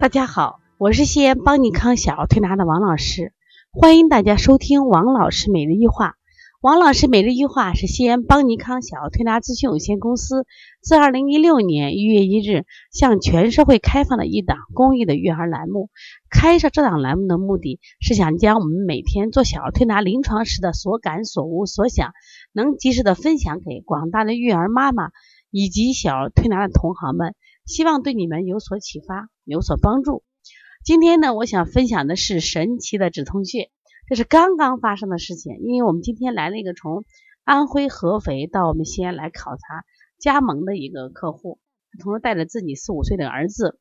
大家好，我是西安邦尼康小儿推拿的王老师，欢迎大家收听王老师每日一话。王老师每日一话是西安邦尼康小儿推拿咨询有限公司自二零一六年一月一日向全社会开放的一档公益的育儿栏目。开设这档栏目的目的是想将我们每天做小儿推拿临床时的所感所悟所想，能及时的分享给广大的育儿妈妈以及小儿推拿的同行们。希望对你们有所启发，有所帮助。今天呢，我想分享的是神奇的止痛穴，这是刚刚发生的事情。因为我们今天来了一个从安徽合肥到我们西安来考察加盟的一个客户，同时带着自己四五岁的儿子，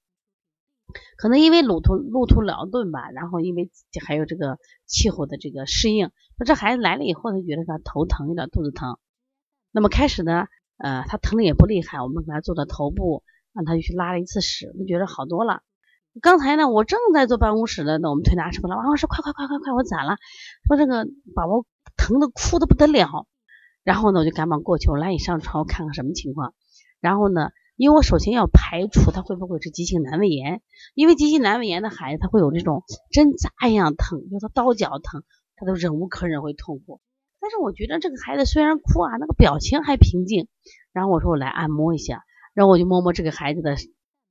可能因为路途路途劳顿吧，然后因为还有这个气候的这个适应，那这孩子来了以后，他觉得他头疼，有点肚子疼。那么开始呢，呃，他疼的也不厉害，我们给他做的头部。让他就去拉了一次屎，就觉得好多了。刚才呢，我正在坐办公室呢，那我们推拿师过来，王老师，快快快快快，我咋了？说这个宝宝疼的哭的不得了。然后呢，我就赶忙过去，我来你上床，我看看什么情况。然后呢，因为我首先要排除他会不会是急性阑尾炎，因为急性阑尾炎的孩子他会有这种针扎一样疼，就是他刀绞疼，他都忍无可忍会痛苦。但是我觉得这个孩子虽然哭啊，那个表情还平静。然后我说我来按摩一下。然后我就摸摸这个孩子的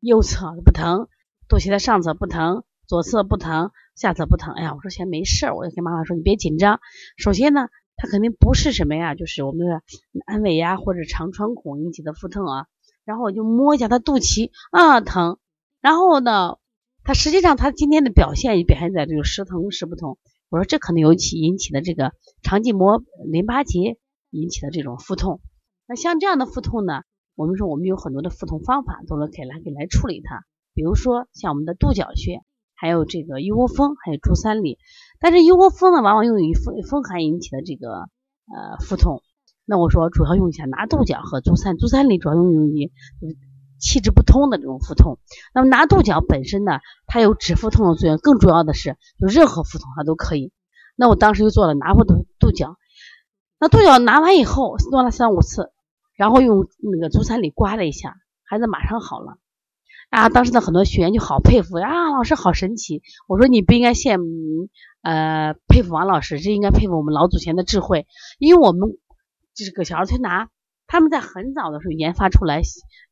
右侧不疼，肚脐的上侧不疼，左侧不疼，下侧不疼。哎呀，我说先没事儿，我就跟妈妈说你别紧张。首先呢，他肯定不是什么呀，就是我们的阑尾呀或者肠穿孔引起的腹痛啊。然后我就摸一下他肚脐啊疼。然后呢，他实际上他今天的表现也表现在这个时疼时不痛。我说这可能有起引起的这个肠系膜淋巴结引起的这种腹痛。那像这样的腹痛呢？我们说，我们有很多的腹痛方法都能可以来给来处理它，比如说像我们的肚角穴，还有这个一窝蜂，还有足三里。但是一窝蜂呢，往往用于风风寒引起的这个呃腹痛。那我说主要用一下拿肚角和足三足三里，主要用于就是气滞不通的这种腹痛。那么拿肚角本身呢，它有止腹痛的作用，更主要的是就任何腹痛它都可以。那我当时就做了拿腹肚肚角，那肚角拿完以后做了三五次。然后用那个足三里刮了一下，孩子马上好了。啊，当时的很多学员就好佩服啊，老师好神奇。我说你不应该羡慕，呃，佩服王老师，这应该佩服我们老祖先的智慧。因为我们这个小儿推拿，他们在很早的时候研发出来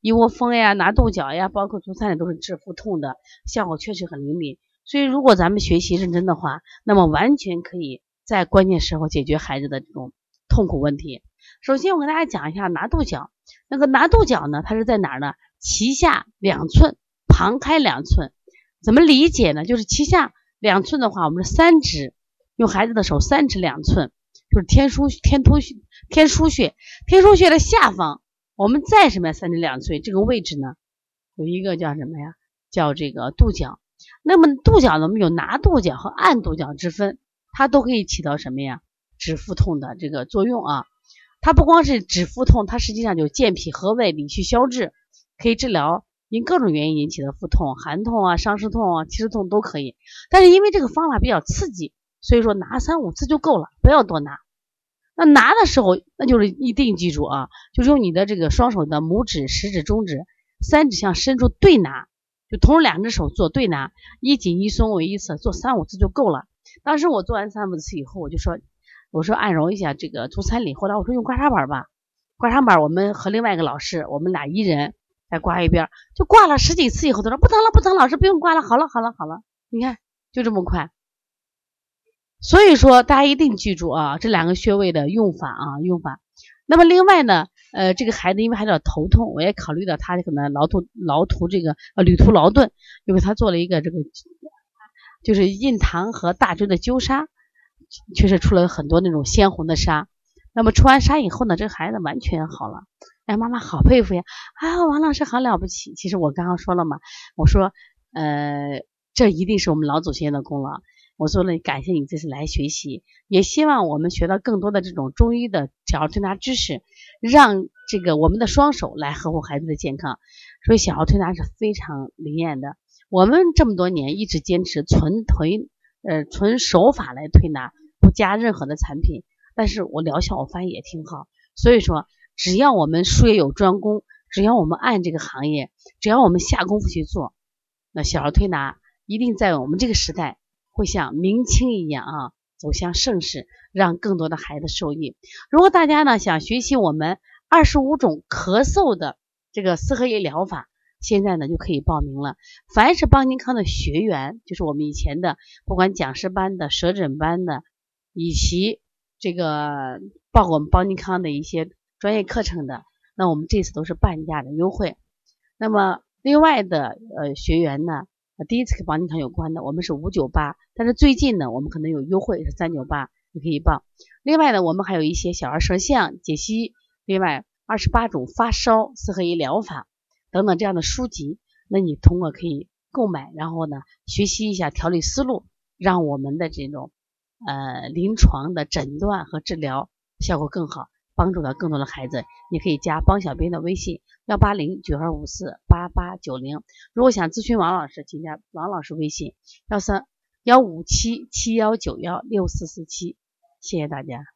一窝蜂呀、拿肚角呀，包括足三里都是治腹痛的，效果确实很灵敏。所以如果咱们学习认真的话，那么完全可以在关键时候解决孩子的这种痛苦问题。首先，我跟大家讲一下拿肚角。那个拿肚角呢，它是在哪儿呢？脐下两寸，旁开两寸。怎么理解呢？就是脐下两寸的话，我们是三指，用孩子的手三指两寸，就是天枢天突穴天枢穴天枢穴的下方。我们再什么呀？三指两寸这个位置呢，有一个叫什么呀？叫这个肚角。那么肚角呢，我们有拿肚角和按肚角之分，它都可以起到什么呀？止腹痛的这个作用啊。它不光是止腹痛，它实际上就健脾和胃、理虚消滞，可以治疗因各种原因引起的腹痛、寒痛啊、伤湿痛啊、气滞痛都可以。但是因为这个方法比较刺激，所以说拿三五次就够了，不要多拿。那拿的时候，那就是一定记住啊，就是用你的这个双手的拇指、食指、中指三指向深处对拿，就同时两只手做对拿，一紧一松为一次，做三五次就够了。当时我做完三五次以后，我就说。我说按揉一下这个足三里，后来我说用刮痧板吧，刮痧板我们和另外一个老师，我们俩一人再刮一遍，就刮了十几次以后，他说不疼了，不疼，老师不用刮了，好了，好了，好了，你看就这么快。所以说大家一定记住啊，这两个穴位的用法啊，用法。那么另外呢，呃，这个孩子因为还有点头痛，我也考虑到他可能劳途劳途这个呃旅途劳顿，又给他做了一个这个就是印堂和大椎的灸痧。确实出了很多那种鲜红的痧，那么出完痧以后呢，这个孩子完全好了。哎，妈妈好佩服呀！啊，王老师好了不起。其实我刚刚说了嘛，我说，呃，这一定是我们老祖先的功劳。我说了，感谢你这次来学习，也希望我们学到更多的这种中医的小儿推拿知识，让这个我们的双手来呵护孩子的健康。所以小儿推拿是非常灵验的。我们这么多年一直坚持纯推。呃，纯手法来推拿，不加任何的产品，但是我疗效我发现也挺好。所以说，只要我们术业有专攻，只要我们按这个行业，只要我们下功夫去做，那小儿推拿一定在我们这个时代会像明清一样啊，走向盛世，让更多的孩子受益。如果大家呢想学习我们二十五种咳嗽的这个四合一疗法，现在呢就可以报名了。凡是邦尼康的学员，就是我们以前的不管讲师班的、舌诊班的，以及这个报我们邦尼康的一些专业课程的，那我们这次都是半价的优惠。那么另外的呃学员呢，第一次跟邦尼康有关的，我们是五九八，但是最近呢，我们可能有优惠是三九八，你可以报。另外呢，我们还有一些小儿舌象解析，另外二十八种发烧四合一疗法等等这样的书籍，那你通过可以购买，然后呢学习一下调理思路，让我们的这种。呃，临床的诊断和治疗效果更好，帮助到更多的孩子。你可以加帮小编的微信：幺八零九二五四八八九零。如果想咨询王老师，请加王老师微信：幺三幺五七七幺九幺六四四七。谢谢大家。